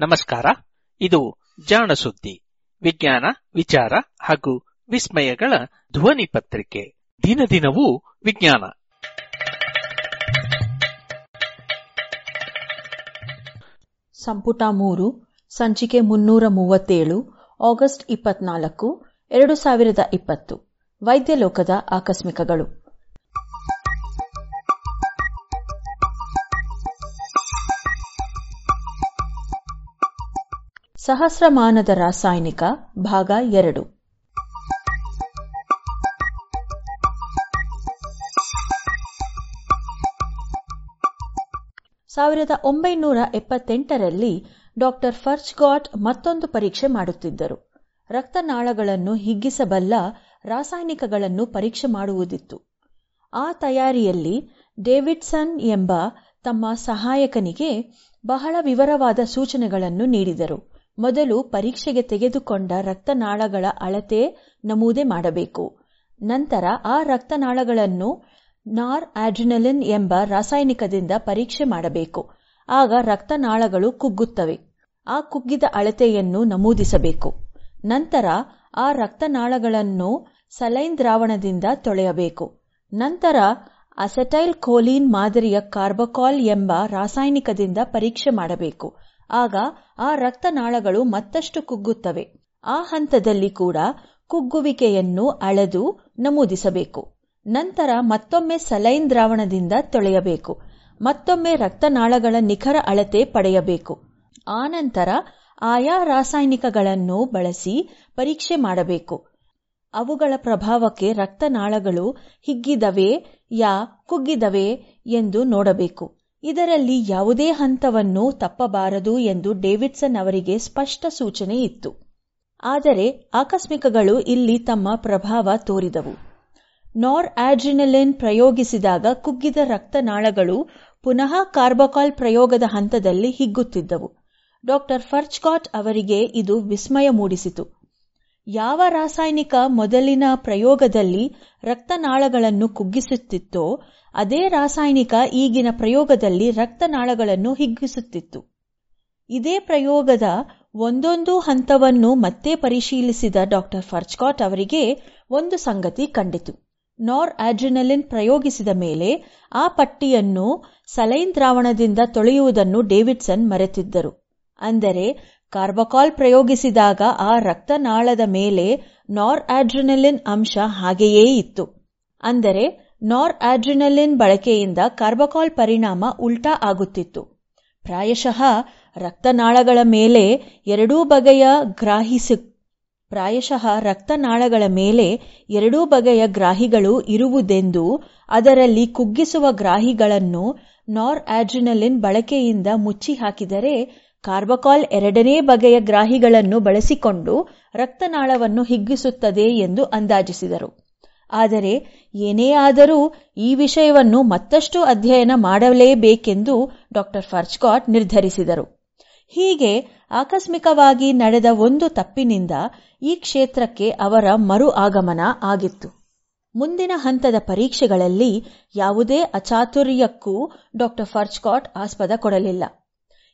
ನಮಸ್ಕಾರ. ಇದು ಜಾಣ ಸುದ್ದಿ ವಿಜ್ಞಾನ, ವಿಚಾರ ಹಾಗೂ ವಿಸ್ಮಯಗಳ ಧ್ವನಿ ಪತ್ರಿಕೆ. ದಿನ ದಿನವೂ ವಿಜ್ಞಾನ. ಸಂಪುಟ ಮೂರು, ಸಂಚಿಕೆ ಮುನ್ನೂರ ಮೂವತ್ತೇಳು, ಆಗಸ್ಟ್ ಇಪ್ಪತ್ನಾಲ್ಕು, ಎರಡು ಸಾವಿರದ ಇಪ್ಪತ್ತು. ವೈದ್ಯ ಲೋಕದ ಆಕಸ್ಮಿಕಗಳು. ಸಹಸ್ರಮಾನದ ರಾಸಾಯನಿಕ ಭಾಗ ಎರಡು. ಸಾವಿರದ ಒಂಬೈನೂರ ಎಪ್ಪತ್ತೆಂಟರಲ್ಲಿ ಡಾಕ್ಟರ್ ಫರ್ಚ್ಗಾಟ್ ಮತ್ತೊಂದು ಪರೀಕ್ಷೆ ಮಾಡುತ್ತಿದ್ದರು. ರಕ್ತನಾಳಗಳನ್ನು ಹಿಗ್ಗಿಸಬಲ್ಲ ರಾಸಾಯನಿಕಗಳನ್ನು ಪರೀಕ್ಷೆ ಮಾಡುವುದಿತ್ತು. ಆ ತಯಾರಿಯಲ್ಲಿ ಡೇವಿಡ್ಸನ್ ಎಂಬ ತಮ್ಮ ಸಹಾಯಕನಿಗೆ ಬಹಳ ವಿವರವಾದ ಸೂಚನೆಗಳನ್ನು ನೀಡಿದರು. ಮೊದಲು ಪರೀಕ್ಷೆಗೆ ತೆಗೆದುಕೊಂಡ ರಕ್ತನಾಳಗಳ ಅಳತೆ ನಮೂದೆ ಮಾಡಬೇಕು. ನಂತರ ಆ ರಕ್ತನಾಳಗಳನ್ನು ನಾರ್ ಆಡ್ರಿನಲಿನ್ ಎಂಬ ರಾಸಾಯನಿಕದಿಂದ ಪರೀಕ್ಷೆ ಮಾಡಬೇಕು. ಆಗ ರಕ್ತನಾಳಗಳು ಕುಗ್ಗುತ್ತವೆ. ಆ ಕುಗ್ಗಿದ ಅಳತೆಯನ್ನು ನಮೂದಿಸಬೇಕು. ನಂತರ ಆ ರಕ್ತನಾಳಗಳನ್ನು ಸಲೈನ್ ದ್ರಾವಣದಿಂದ ತೊಳೆಯಬೇಕು. ನಂತರ ಅಸೆಟೈಲ್ ಕೋಲಿನ್ ಮಾದರಿಯ ಕಾರ್ಬಕಾಲ್ ಎಂಬ ರಾಸಾಯನಿಕದಿಂದ ಪರೀಕ್ಷೆ ಮಾಡಬೇಕು. ಆಗ ಆ ರಕ್ತನಾಳಗಳು ಮತ್ತಷ್ಟು ಕುಗ್ಗುತ್ತವೆ. ಆ ಹಂತದಲ್ಲಿ ಕೂಡ ಕುಗ್ಗುವಿಕೆಯನ್ನು ಅಳೆದು ನಮೂದಿಸಬೇಕು. ನಂತರ ಮತ್ತೊಮ್ಮೆ ಸಲೈನ್ ದ್ರಾವಣದಿಂದ ತೊಳೆಯಬೇಕು. ಮತ್ತೊಮ್ಮೆ ರಕ್ತನಾಳಗಳ ನಿಖರ ಅಳತೆ ಪಡೆಯಬೇಕು. ಆನಂತರ ಆಯಾ ರಾಸಾಯನಿಕಗಳನ್ನು ಬಳಸಿ ಪರೀಕ್ಷೆ ಮಾಡಬೇಕು. ಅವುಗಳ ಪ್ರಭಾವಕ್ಕೆ ರಕ್ತನಾಳಗಳು ಹಿಗ್ಗಿದವೇ, ಯಾ ಕುಗ್ಗಿದವೇ ಎಂದು ನೋಡಬೇಕು. ಇದರಲ್ಲಿ ಯಾವುದೇ ಹಂತವನ್ನು ತಪ್ಪಬಾರದು ಎಂದು ಡೇವಿಡ್ಸನ್ ಅವರಿಗೆ ಸ್ಪಷ್ಟ ಸೂಚನೆ ಇತ್ತು. ಆದರೆ ಆಕಸ್ಮಿಕಗಳು ಇಲ್ಲಿ ತಮ್ಮ ಪ್ರಭಾವ ತೋರಿದವು. ನಾರ್ ಆಡ್ರಿನಲಿನ್ ಪ್ರಯೋಗಿಸಿದಾಗ ಕುಗ್ಗಿದ ರಕ್ತನಾಳಗಳು ಪುನಃ ಕಾರ್ಬಕಾಲ್ ಪ್ರಯೋಗದ ಹಂತದಲ್ಲಿ ಹಿಗ್ಗುತ್ತಿದ್ದವು. ಡಾಕ್ಟರ್ ಫರ್ಚ್ಕಾಟ್ ಅವರಿಗೆ ಇದು ವಿಸ್ಮಯ ಮೂಡಿಸಿತು. ಯಾವ ರಾಸಾಯನಿಕ ಮೊದಲಿನ ಪ್ರಯೋಗದಲ್ಲಿ ರಕ್ತನಾಳಗಳನ್ನು ಕುಗ್ಗಿಸುತ್ತಿತ್ತೋ ಅದೇ ರಾಸಾಯನಿಕ ಈಗಿನ ಪ್ರಯೋಗದಲ್ಲಿ ರಕ್ತನಾಳಗಳನ್ನು ಹಿಗ್ಗಿಸುತ್ತಿತ್ತು. ಇದೇ ಪ್ರಯೋಗದ ಒಂದೊಂದು ಹಂತವನ್ನು ಮತ್ತೆ ಪರಿಶೀಲಿಸಿದ ಡಾಕ್ಟರ್ ಫರ್ಚ್ಕಾಟ್ ಅವರಿಗೆ ಒಂದು ಸಂಗತಿ ಕಂಡಿತು. ನಾರ್ ಆಡ್ರಿನಲಿನ್ ಪ್ರಯೋಗಿಸಿದ ಮೇಲೆ ಆ ಪಟ್ಟಿಯನ್ನು ಸಲೈನ್ ದ್ರಾವಣದಿಂದ ತೊಳೆಯುವುದನ್ನು ಡೇವಿಡ್ಸನ್ ಮರೆತಿದ್ದರು. ಅಂದರೆ ಕಾರ್ಬಕಾಲ್ ಪ್ರಯೋಗಿಸಿದಾಗ ಆ ರಕ್ತನಾಳದ ಮೇಲೆ ನಾರ್ ಆಡ್ರಿನಲಿನ್ ಅಂಶ ಹಾಗೆಯೇ ಇತ್ತು. ಅಂದರೆ ನಾರ್ ಆಡ್ರಿನಲಿನ್ ಬಳಕೆಯಿಂದ ಕಾರ್ಬಕಾಲ್ ಪರಿಣಾಮ ಉಲ್ಟಾ ಆಗುತ್ತಿತ್ತು. ಪ್ರಾಯಶಃ ರಕ್ತನಾಳಗಳ ಮೇಲೆ ಎರಡೂ ಬಗೆಯ ಗ್ರಾಹಿಸಿ ಪ್ರಾಯಶಃ ರಕ್ತನಾಳಗಳ ಮೇಲೆ ಎರಡೂ ಬಗೆಯ ಗ್ರಾಹಿಗಳು ಇರುವುದೆಂದು ಅದರಲ್ಲಿ ಕುಗ್ಗಿಸುವ ಗ್ರಾಹಿಗಳನ್ನು ನಾರ್ ಆಡ್ರಿನಲಿನ್ ಬಳಕೆಯಿಂದ ಮುಚ್ಚಿ ಹಾಕಿದರೆ ಕಾರ್ಬಕಾಲ್ ಎರಡನೇ ಬಗೆಯ ಗ್ರಾಹಿಗಳನ್ನು ಬಳಸಿಕೊಂಡು ರಕ್ತನಾಳವನ್ನು ಹಿಗ್ಗಿಸುತ್ತದೆ ಎಂದು ಅಂದಾಜಿಸಿದರು. ಆದರೆ ಏನೇ ಆದರೂ ಈ ವಿಷಯವನ್ನು ಮತ್ತಷ್ಟು ಅಧ್ಯಯನ ಮಾಡಲೇಬೇಕೆಂದು ಡಾಕ್ಟರ್ ಫರ್ಜ್ಕಾಟ್ ನಿರ್ಧರಿಸಿದರು. ಹೀಗೆ ಆಕಸ್ಮಿಕವಾಗಿ ನಡೆದ ಒಂದು ತಪ್ಪಿನಿಂದ ಈ ಕ್ಷೇತ್ರಕ್ಕೆ ಅವರ ಮರು ಆಗಮನ ಆಗಿತ್ತು. ಮುಂದಿನ ಹಂತದ ಪರೀಕ್ಷೆಗಳಲ್ಲಿ ಯಾವುದೇ ಅಚಾತುರ್ಯಕ್ಕೂ ಡಾಕ್ಟರ್ ಫರ್ಜ್ಕಾಟ್ ಆಸ್ಪದ ಕೊಡಲಿಲ್ಲ.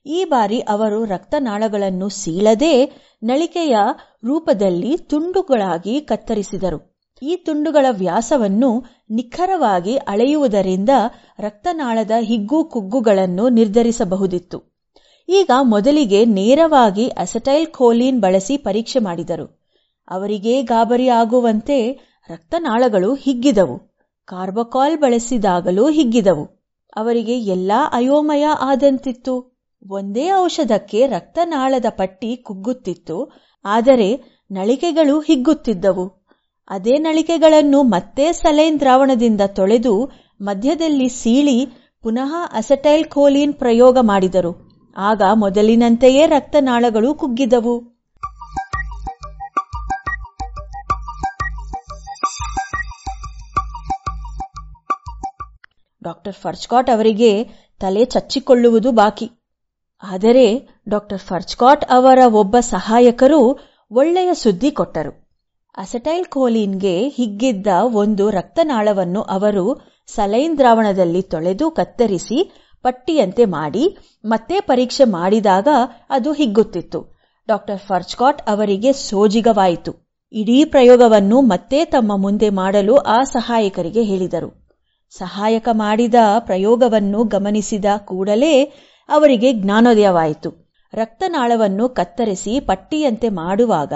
ಈ ಬಾರಿ ಅವರು ರಕ್ತನಾಳಗಳನ್ನು ಸೀಳದೆ ನಳಿಕೆಯ ರೂಪದಲ್ಲಿ ತುಂಡುಗಳಾಗಿ ಕತ್ತರಿಸಿದರು. ಈ ತುಂಡುಗಳ ವ್ಯಾಸವನ್ನು ನಿಖರವಾಗಿ ಅಳೆಯುವುದರಿಂದ ರಕ್ತನಾಳದ ಹಿಗ್ಗು ಕುಗ್ಗುಗಳನ್ನು ನಿರ್ಧರಿಸಬಹುದಿತ್ತು. ಈಗ ಮೊದಲಿಗೆ ನೇರವಾಗಿ ಅಸಟೈಲ್ ಖೋಲಿನ್ ಬಳಸಿ ಪರೀಕ್ಷೆ ಮಾಡಿದರು. ಅವರಿಗೆ ಗಾಬರಿ ಆಗುವಂತೆ ರಕ್ತನಾಳಗಳು ಹಿಗ್ಗಿದವು. ಕಾರ್ಬಕಾಲ್ ಬಳಸಿದಾಗಲೂ ಹಿಗ್ಗಿದವು. ಅವರಿಗೆ ಎಲ್ಲಾ ಅಯೋಮಯ ಆದಂತಿತ್ತು. ಒಂದೇ ಔಷಧಕ್ಕೆ ರಕ್ತನಾಳದ ಪಟ್ಟಿ ಕುಗ್ಗುತ್ತಿತ್ತು, ಆದರೆ ನಳಿಕೆಗಳು ಹಿಗ್ಗುತ್ತಿದ್ದವು. ಅದೇ ನಳಿಕೆಗಳನ್ನು ಮತ್ತೆ ಸಲೈನ್ ದ್ರಾವಣದಿಂದ ತೊಳೆದು ಮಧ್ಯದಲ್ಲಿ ಸೀಳಿ ಪುನಃ ಅಸೆಟೈಲ್ ಕೋಲಿನ್ ಪ್ರಯೋಗ ಮಾಡಿದರು. ಆಗ ಮೊದಲಿನಂತೆಯೇ ರಕ್ತನಾಳಗಳು ಕುಗ್ಗಿದವು. ಡಾಕ್ಟರ್ ಫರ್ಚ್ಕಾಟ್ ಅವರಿಗೆ ತಲೆ ಚಚ್ಚಿಕೊಳ್ಳುವುದು ಬಾಕಿ. ಆದರೆ ಡಾಕ್ಟರ್ ಫರ್ಚ್ಕಾಟ್ ಅವರ ಒಬ್ಬ ಸಹಾಯಕರು ಒಳ್ಳೆಯ ಸುದ್ದಿ ಕೊಟ್ಟರು. ಅಸಟೈಲ್ ಕೋಲಿನ್ಗೆ ಹಿಗ್ಗಿದ್ದ ಒಂದು ರಕ್ತನಾಳವನ್ನು ಅವರು ಸಲೈನ್ ದ್ರಾವಣದಲ್ಲಿ ತೊಳೆದು ಕತ್ತರಿಸಿ ಪಟ್ಟಿಯಂತೆ ಮಾಡಿ ಮತ್ತೆ ಪರೀಕ್ಷೆ ಮಾಡಿದಾಗ ಅದು ಹಿಗ್ಗುತ್ತಿತ್ತು. ಡಾಕ್ಟರ್ ಫರ್ಚ್ಕಾಟ್ ಅವರಿಗೆ ಸೋಜಿಗವಾಯಿತು. ಇಡೀ ಪ್ರಯೋಗವನ್ನು ಮತ್ತೆ ತಮ್ಮ ಮುಂದೆ ಮಾಡಲು ಆ ಸಹಾಯಕರಿಗೆ ಹೇಳಿದರು. ಸಹಾಯಕ ಮಾಡಿದ ಪ್ರಯೋಗವನ್ನು ಗಮನಿಸಿದ ಕೂಡಲೇ ಅವರಿಗೆ ಜ್ಞಾನೋದಯವಾಯಿತು. ರಕ್ತನಾಳವನ್ನು ಕತ್ತರಿಸಿ ಪಟ್ಟಿಯಂತೆ ಮಾಡುವಾಗ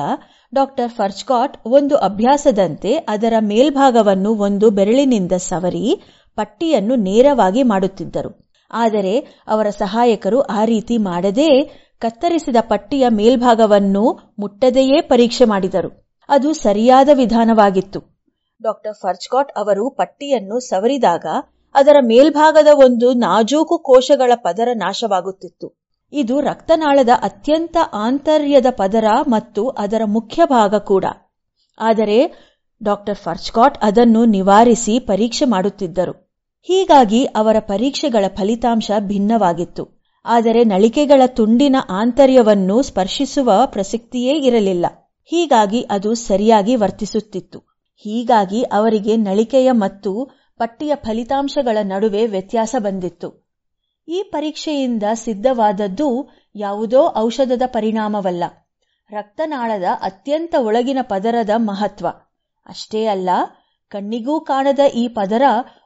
ಡಾಕ್ಟರ್ ಫರ್ಚ್ಕಾಟ್ ಒಂದು ಅಭ್ಯಾಸದಂತೆ ಅದರ ಮೇಲ್ಭಾಗವನ್ನು ಒಂದು ಬೆರಳಿನಿಂದ ಸವರಿ ಪಟ್ಟಿಯನ್ನು ನೇರವಾಗಿ ಮಾಡುತ್ತಿದ್ದರು. ಆದರೆ ಅವರ ಸಹಾಯಕರು ಆ ರೀತಿ ಮಾಡದೇ ಕತ್ತರಿಸಿದ ಪಟ್ಟಿಯ ಮೇಲ್ಭಾಗವನ್ನು ಮುಟ್ಟದೆಯೇ ಪರೀಕ್ಷೆ ಮಾಡಿದರು. ಅದು ಸರಿಯಾದ ವಿಧಾನವಾಗಿತ್ತು. ಡಾಕ್ಟರ್ ಫರ್ಚ್ಕಾಟ್ ಅವರು ಪಟ್ಟಿಯನ್ನು ಸವರಿದಾಗ ಅದರ ಮೇಲ್ಭಾಗದ ಒಂದು ನಾಜೂಕು ಕೋಶಗಳ ಪದರ ನಾಶವಾಗುತ್ತಿತ್ತು. ಇದು ರಕ್ತನಾಳದ ಅತ್ಯಂತ ಆಂತರ್ಯದ ಪದರ ಮತ್ತು ಅದರ ಮುಖ್ಯ ಭಾಗ ಕೂಡ. ಆದರೆ, ಡಾಕ್ಟರ್ ಫರ್ಚ್ಕಾಟ್ ಅದನ್ನು ನಿವಾರಿಸಿ ಪರೀಕ್ಷೆ ಮಾಡುತ್ತಿದ್ದರು. ಹೀಗಾಗಿ ಅವರ ಪರೀಕ್ಷೆಗಳ ಫಲಿತಾಂಶ ಭಿನ್ನವಾಗಿತ್ತು. ಆದರೆ ನಳಿಕೆಗಳ ತುಂಡಿನ ಆಂತರ್ಯವನ್ನು ಸ್ಪರ್ಶಿಸುವ ಪ್ರಸಕ್ತಿಯೇ ಇರಲಿಲ್ಲ. ಹೀಗಾಗಿ ಅದು ಸರಿಯಾಗಿ ವರ್ತಿಸುತ್ತಿತ್ತು. ಹೀಗಾಗಿ ಅವರಿಗೆ ನಳಿಕೆಯ ಮತ್ತು ಪಟ್ಟಿಯ ಫಲಿತಾಂಶಗಳ ನಡುವೆ ವ್ಯತ್ಯಾಸ ಬಂದಿತ್ತು. ಈ ಪರೀಕ್ಷೆಯಿಂದ ಸಿದ್ಧವಾದದ್ದು ಯಾವುದೋ ಔಷಧದ ಪರಿಣಾಮವಲ್ಲ. ರಕ್ತನಾಳದ ಅತ್ಯಂತ ಒಳಗಿನ ಪದರದ ಮಹತ್ವ. ಅಷ್ಟೇ ಅಲ್ಲ, ಕಣ್ಣಿಗೂ ಕಾಣದ ಈ ಪದರ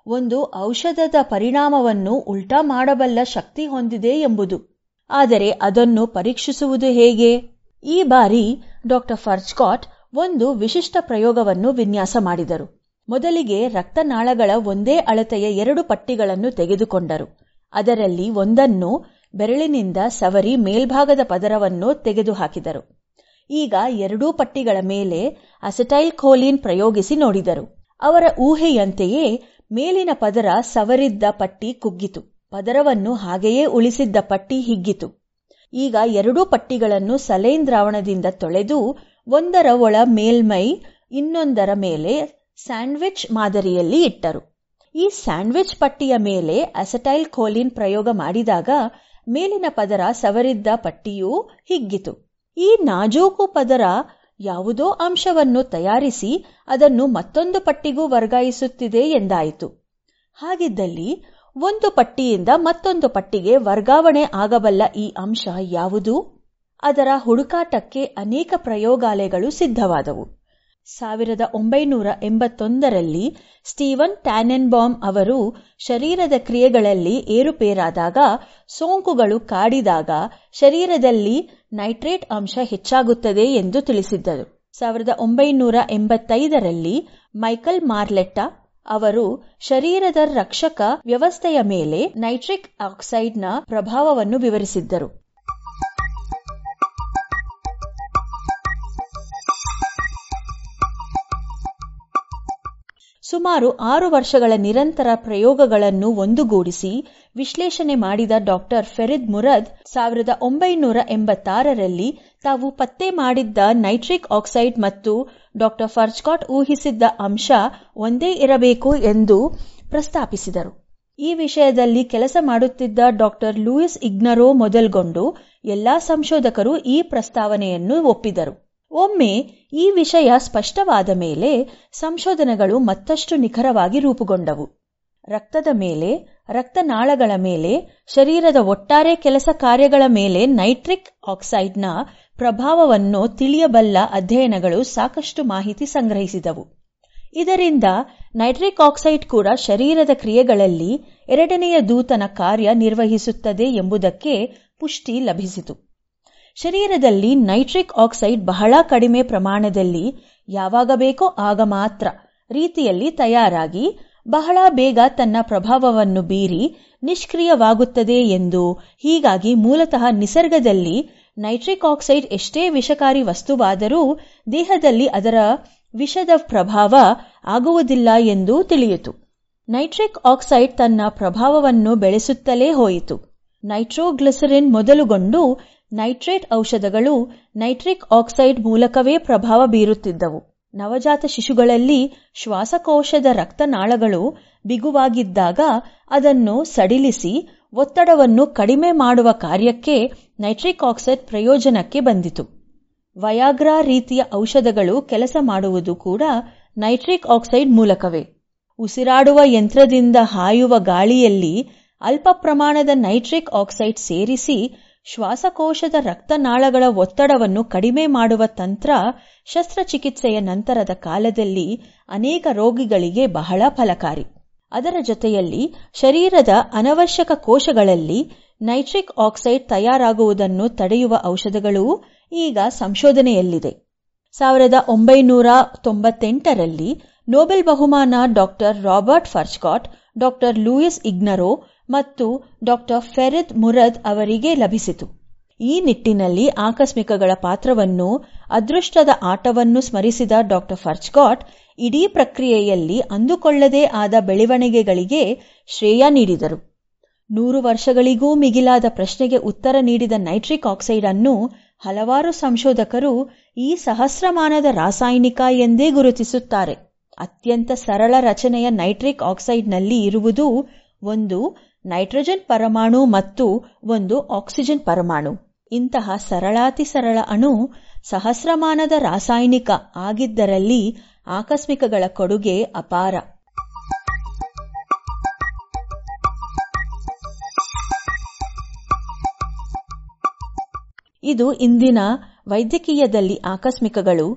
ಒಂದು ಔಷಧದ ಪರಿಣಾಮವನ್ನು ಉಲ್ಟಾ ಮಾಡಬಲ್ಲ ಶಕ್ತಿ ಹೊಂದಿದೆ ಎಂಬುದು. ಆದರೆ ಅದನ್ನು ಪರೀಕ್ಷಿಸುವುದು ಹೇಗೆ? ಈ ಬಾರಿ ಡಾಕ್ಟರ್ ಫರ್ಜ್ಕಾಟ್ ಒಂದು ವಿಶಿಷ್ಟ ಪ್ರಯೋಗವನ್ನು ವಿನ್ಯಾಸ ಮಾಡಿದರು. ಮೊದಲಿಗೆ ರಕ್ತನಾಳಗಳ ಒಂದೇ ಅಳತೆಯ ಎರಡು ಪಟ್ಟಿಗಳನ್ನು ತೆಗೆದುಕೊಂಡರು. ಅದರಲ್ಲಿ ಒಂದನ್ನು ಬೆರಳಿನಿಂದ ಸವರಿ ಮೇಲ್ಭಾಗದ ಪದರವನ್ನು ತೆಗೆದುಹಾಕಿದರು. ಈಗ ಎರಡೂ ಪಟ್ಟಿಗಳ ಮೇಲೆ ಅಸೆಟೈಲ್ ಖೋಲಿನ್ ಪ್ರಯೋಗಿಸಿ ನೋಡಿದರು. ಅವರ ಊಹೆಯಂತೆಯೇ ಮೇಲಿನ ಪದರ ಸವರಿದ್ದ ಪಟ್ಟಿ ಕುಗ್ಗಿತು. ಪದರವನ್ನು ಹಾಗೆಯೇ ಉಳಿಸಿದ್ದ ಪಟ್ಟಿ ಹಿಗ್ಗಿತು. ಈಗ ಎರಡೂ ಪಟ್ಟಿಗಳನ್ನು ಸಲೈನ್ ದ್ರಾವಣದಿಂದ ತೊಳೆದು ಒಂದರ ಒಳ ಮೇಲ್ಮೈ, ಇನ್ನೊಂದರ ಮೇಲೆ ಸ್ಯಾಂಡ್ವಿಚ್ ಮಾದರಿಯಲ್ಲಿ ಇಟ್ಟರು. ಈ ಸ್ಯಾಂಡ್ವಿಚ್ ಪಟ್ಟಿಯ ಮೇಲೆ ಅಸಟೈಲ್ ಕೋಲಿನ್ ಪ್ರಯೋಗ ಮಾಡಿದಾಗ ಮೇಲಿನ ಪದರ ಸವರಿದ್ದ ಪಟ್ಟಿಯೂ ಹಿಗ್ಗಿತು. ಈ ನಾಜೂಕು ಪದರ ಯಾವುದೋ ಅಂಶವನ್ನು ತಯಾರಿಸಿ ಅದನ್ನು ಮತ್ತೊಂದು ಪಟ್ಟಿಗೂ ವರ್ಗಾಯಿಸುತ್ತಿದೆ ಎಂದಾಯಿತು. ಹಾಗಿದ್ದಲ್ಲಿ ಒಂದು ಪಟ್ಟಿಯಿಂದ ಮತ್ತೊಂದು ಪಟ್ಟಿಗೆ ವರ್ಗಾವಣೆ ಆಗಬಲ್ಲ ಈ ಅಂಶ ಯಾವುದು? ಅದರ ಹುಡುಕಾಟಕ್ಕೆ ಅನೇಕ ಪ್ರಯೋಗಾಲಯಗಳು ಸಿದ್ಧವಾದವು. ಸಾವಿರದ ಒಂಬೈನೂರ ಎಂಬತ್ತೊಂದರಲ್ಲಿ ಸ್ಟೀವನ್ ಟ್ಯಾನೆನ್ಬಾಮ್ ಅವರು ಶರೀರದ ಕ್ರಿಯೆಗಳಲ್ಲಿ ಏರುಪೇರಾದಾಗ ಸೋಂಕುಗಳು ಕಾಡಿದಾಗ ಶರೀರದಲ್ಲಿ ನೈಟ್ರೇಟ್ ಅಂಶ ಹೆಚ್ಚಾಗುತ್ತದೆ ಎಂದು ತಿಳಿಸಿದ್ದರು. ಸಾವಿರದ ಒಂಬೈನೂರ ಎಂಬತ್ತೈದರಲ್ಲಿ ಮೈಕಲ್ ಮಾರ್ಲೆಟ್ಟ ಅವರು ಶರೀರದ ರಕ್ಷಕ ವ್ಯವಸ್ಥೆಯ ಮೇಲೆ ನೈಟ್ರಿಕ್ ಆಕ್ಸೈಡ್ನ ಪ್ರಭಾವವನ್ನು ವಿವರಿಸಿದ್ದರು. ಸುಮಾರು ಆರು ವರ್ಷಗಳ ನಿರಂತರ ಪ್ರಯೋಗಗಳನ್ನು ಒಂದುಗೂಡಿಸಿ ವಿಶ್ಲೇಷಣೆ ಮಾಡಿದ ಡಾಕ್ಟರ್ ಫೆರಿದ್ ಮುರದ್, ಸಾವಿರದ ಒಂಬೈನೂರ ಎಂಬತ್ತಾರರಲ್ಲಿ ತಾವು ಪತ್ತೆ ಮಾಡಿದ್ದ ನೈಟ್ರಿಕ್ ಆಕ್ಸೈಡ್ ಮತ್ತು ಡಾಕ್ಟರ್ ಫರ್ಚ್ಕಾಟ್ ಊಹಿಸಿದ್ದ ಅಂಶ ಒಂದೇ ಇರಬೇಕು ಎಂದು ಪ್ರಸ್ತಾಪಿಸಿದರು. ಈ ವಿಷಯದಲ್ಲಿ ಕೆಲಸ ಮಾಡುತ್ತಿದ್ದ ಡಾಕ್ಟರ್ ಲೂಯಿಸ್ ಇಗ್ನರೋ ಮೊದಲ್ಗೊಂಡು ಎಲ್ಲಾ ಸಂಶೋಧಕರು ಈ ಪ್ರಸ್ತಾವನೆಯನ್ನು ಒಪ್ಪಿದರು. ಒಮ್ಮೆ ಈ ವಿಷಯ ಸ್ಪಷ್ಟವಾದ ಮೇಲೆ ಸಂಶೋಧನೆಗಳು ಮತ್ತಷ್ಟು ನಿಖರವಾಗಿ ರೂಪುಗೊಂಡವು. ರಕ್ತದ ಮೇಲೆ, ರಕ್ತನಾಳಗಳ ಮೇಲೆ, ಶರೀರದ ಒಟ್ಟಾರೆ ಕೆಲಸ ಕಾರ್ಯಗಳ ಮೇಲೆ ನೈಟ್ರಿಕ್ ಆಕ್ಸೈಡ್ನ ಪ್ರಭಾವವನ್ನು ತಿಳಿಯಬಲ್ಲ ಅಧ್ಯಯನಗಳು ಸಾಕಷ್ಟು ಮಾಹಿತಿ ಸಂಗ್ರಹಿಸಿದವು. ಇದರಿಂದ ನೈಟ್ರಿಕ್ ಆಕ್ಸೈಡ್ ಕೂಡ ಶರೀರದ ಕ್ರಿಯೆಗಳಲ್ಲಿ ಎರಡನೆಯ ದೂತನ ಕಾರ್ಯ ನಿರ್ವಹಿಸುತ್ತದೆ ಎಂಬುದಕ್ಕೆ ಪುಷ್ಟಿ ಲಭಿಸಿತು. ಶರೀರದಲ್ಲಿ ನೈಟ್ರಿಕ್ ಆಕ್ಸೈಡ್ ಬಹಳ ಕಡಿಮೆ ಪ್ರಮಾಣದಲ್ಲಿ ಯಾವಾಗ ಬೇಕೋ ಆಗ ಮಾತ್ರ ರೀತಿಯಲ್ಲಿ ತಯಾರಾಗಿ ಬಹಳ ಬೇಗ ತನ್ನ ಪ್ರಭಾವವನ್ನು ಬೀರಿ ನಿಷ್ಕ್ರಿಯವಾಗುತ್ತದೆ ಎಂದು ಹೀಗಾಗಿ ಮೂಲತಃ ನಿಸರ್ಗದಲ್ಲಿ ನೈಟ್ರಿಕ್ ಆಕ್ಸೈಡ್ ಎಷ್ಟೇ ವಿಷಕಾರಿ ವಸ್ತುವಾದರೂ ದೇಹದಲ್ಲಿ ಅದರ ವಿಷದ ಪ್ರಭಾವ ಆಗುವುದಿಲ್ಲ ಎಂದು ತಿಳಿಯಿತು. ನೈಟ್ರಿಕ್ ಆಕ್ಸೈಡ್ ತನ್ನ ಪ್ರಭಾವವನ್ನು ಬೆಳೆಸುತ್ತಲೇ ಹೋಯಿತು. ನೈಟ್ರೋಗ್ಲಿಸರಿನ್ ಮೊದಲುಗೊಂಡು ನೈಟ್ರೇಟ್ ಔಷಧಗಳು ನೈಟ್ರಿಕ್ ಆಕ್ಸೈಡ್ ಮೂಲಕವೇ ಪ್ರಭಾವ ಬೀರುತ್ತಿದ್ದವು. ನವಜಾತ ಶಿಶುಗಳಲ್ಲಿ ಶ್ವಾಸಕೋಶದ ರಕ್ತನಾಳಗಳು ಬಿಗುವಾಗಿದ್ದಾಗ ಅದನ್ನು ಸಡಿಲಿಸಿ ಒತ್ತಡವನ್ನು ಕಡಿಮೆ ಮಾಡುವ ಕಾರ್ಯಕ್ಕೆ ನೈಟ್ರಿಕ್ ಆಕ್ಸೈಡ್ ಪ್ರಯೋಜನಕ್ಕೆ ಬಂದಿತು. ವಯಾಗ್ರಾ ರೀತಿಯ ಔಷಧಗಳು ಕೆಲಸ ಮಾಡುವುದು ಕೂಡ ನೈಟ್ರಿಕ್ ಆಕ್ಸೈಡ್ ಮೂಲಕವೇ. ಉಸಿರಾಡುವ ಯಂತ್ರದಿಂದ ಹಾಯುವ ಗಾಳಿಯಲ್ಲಿ ಅಲ್ಪ ಪ್ರಮಾಣದ ನೈಟ್ರಿಕ್ ಆಕ್ಸೈಡ್ ಸೇರಿಸಿ ಶ್ವಾಸಕೋಶದ ರಕ್ತನಾಳಗಳ ಒತ್ತಡವನ್ನು ಕಡಿಮೆ ಮಾಡುವ ತಂತ್ರ ಶಸ್ತ್ರಚಿಕಿತ್ಸೆಯ ನಂತರದ ಕಾಲದಲ್ಲಿ ಅನೇಕ ರೋಗಿಗಳಿಗೆ ಬಹಳ ಫಲಕಾರಿ. ಅದರ ಜೊತೆಯಲ್ಲಿ ಶರೀರದ ಅನವಶ್ಯಕ ಕೋಶಗಳಲ್ಲಿ ನೈಟ್ರಿಕ್ ಆಕ್ಸೈಡ್ ತಯಾರಾಗುವುದನ್ನು ತಡೆಯುವ ಔಷಧಗಳೂ ಈಗ ಸಂಶೋಧನೆಯಲ್ಲಿದೆ. ಸಾವಿರದ ಒಂಬೈನೂರ ತೊಂಬತ್ತೆಂಟರಲ್ಲಿ ನೊಬೆಲ್ ಬಹುಮಾನ doctor Robert Furchgott doctor Louis Ignarro ಮತ್ತು ಡಾಕ್ಟರ್ ಫೆರೆದ್ ಮುರದ್ ಅವರಿಗೆ ಲಭಿಸಿತು. ಈ ನಿಟ್ಟಿನಲ್ಲಿ ಆಕಸ್ಮಿಕಗಳ ಪಾತ್ರವನ್ನು, ಅದೃಷ್ಟದ ಆಟವನ್ನು ಸ್ಮರಿಸಿದ ಡಾಕ್ಟರ್ ಫರ್ಚ್ಕಾಟ್ ಇಡೀ ಪ್ರಕ್ರಿಯೆಯಲ್ಲಿ ಅಂದುಕೊಳ್ಳದೇ ಆದ ಬೆಳವಣಿಗೆಗಳಿಗೆ ಶ್ರೇಯ ನೀಡಿದರು. ನೂರು ವರ್ಷಗಳಿಗೂ ಮಿಗಿಲಾದ ಪ್ರಶ್ನೆಗೆ ಉತ್ತರ ನೀಡಿದ ನೈಟ್ರಿಕ್ ಆಕ್ಸೈಡ್ ಅನ್ನು ಹಲವಾರು ಸಂಶೋಧಕರು ಈ ಸಹಸ್ರಮಾನದ ರಾಸಾಯನಿಕ ಎಂದೇ ಗುರುತಿಸುತ್ತಾರೆ. ಅತ್ಯಂತ ಸರಳ ರಚನೆಯ ನೈಟ್ರಿಕ್ ಆಕ್ಸೈಡ್ನಲ್ಲಿ ಇರುವುದು ಒಂದು ನೈಟ್ರೋಜನ್ ಪರಮಾಣು ಮತ್ತು ಒಂದು ಆಕ್ಸಿಜನ್ ಪರಮಾಣು. ಇಂತಹ ಸರಳಾತಿ ಸರಳ ಅಣು ಸಹಸ್ರಮಾನದ ರಾಸಾಯನಿಕ ಆಗಿದ್ದರಲ್ಲಿ ಆಕಸ್ಮಿಕಗಳ ಕೊಡುಗೆ ಅಪಾರ. ಇದು ಇಂದಿನ ವೈದ್ಯಕೀಯದಲ್ಲಿ ಆಕಸ್ಮಿಕಗಳು.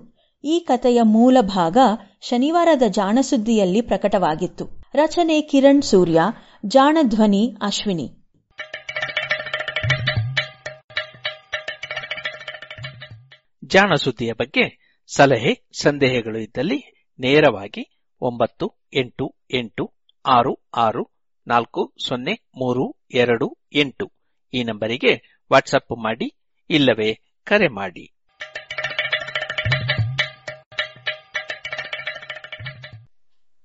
ಈ ಕಥೆಯ ಮೂಲ ಭಾಗ ಶನಿವಾರದ ಜಾಣಸುದ್ದಿಯಲ್ಲಿ ಪ್ರಕಟವಾಗಿತ್ತು. ರಚನೆ ಕಿರಣ್ ಸೂರ್ಯ ಜಾಣಧ್ವನಿ ಅಶ್ವಿನಿ. ಜಾಣಸುದ್ದಿಯ ಬಗ್ಗೆ ಸಲಹೆ, ಸಂದೇಹಗಳು ಇದ್ದಲ್ಲಿ ನೇರವಾಗಿ ಒಂಬತ್ತು, ಎಂಟು ಎಂಟು, ಆರು ಆರು, ನಾಲ್ಕು, ಸೊನ್ನೆ, ಮೂರು, ಎರಡು, ಎಂಟು ಈ ನಂಬರಿಗೆ ವಾಟ್ಸಪ್ ಮಾಡಿ ಇಲ್ಲವೇ ಕರೆ ಮಾಡಿ.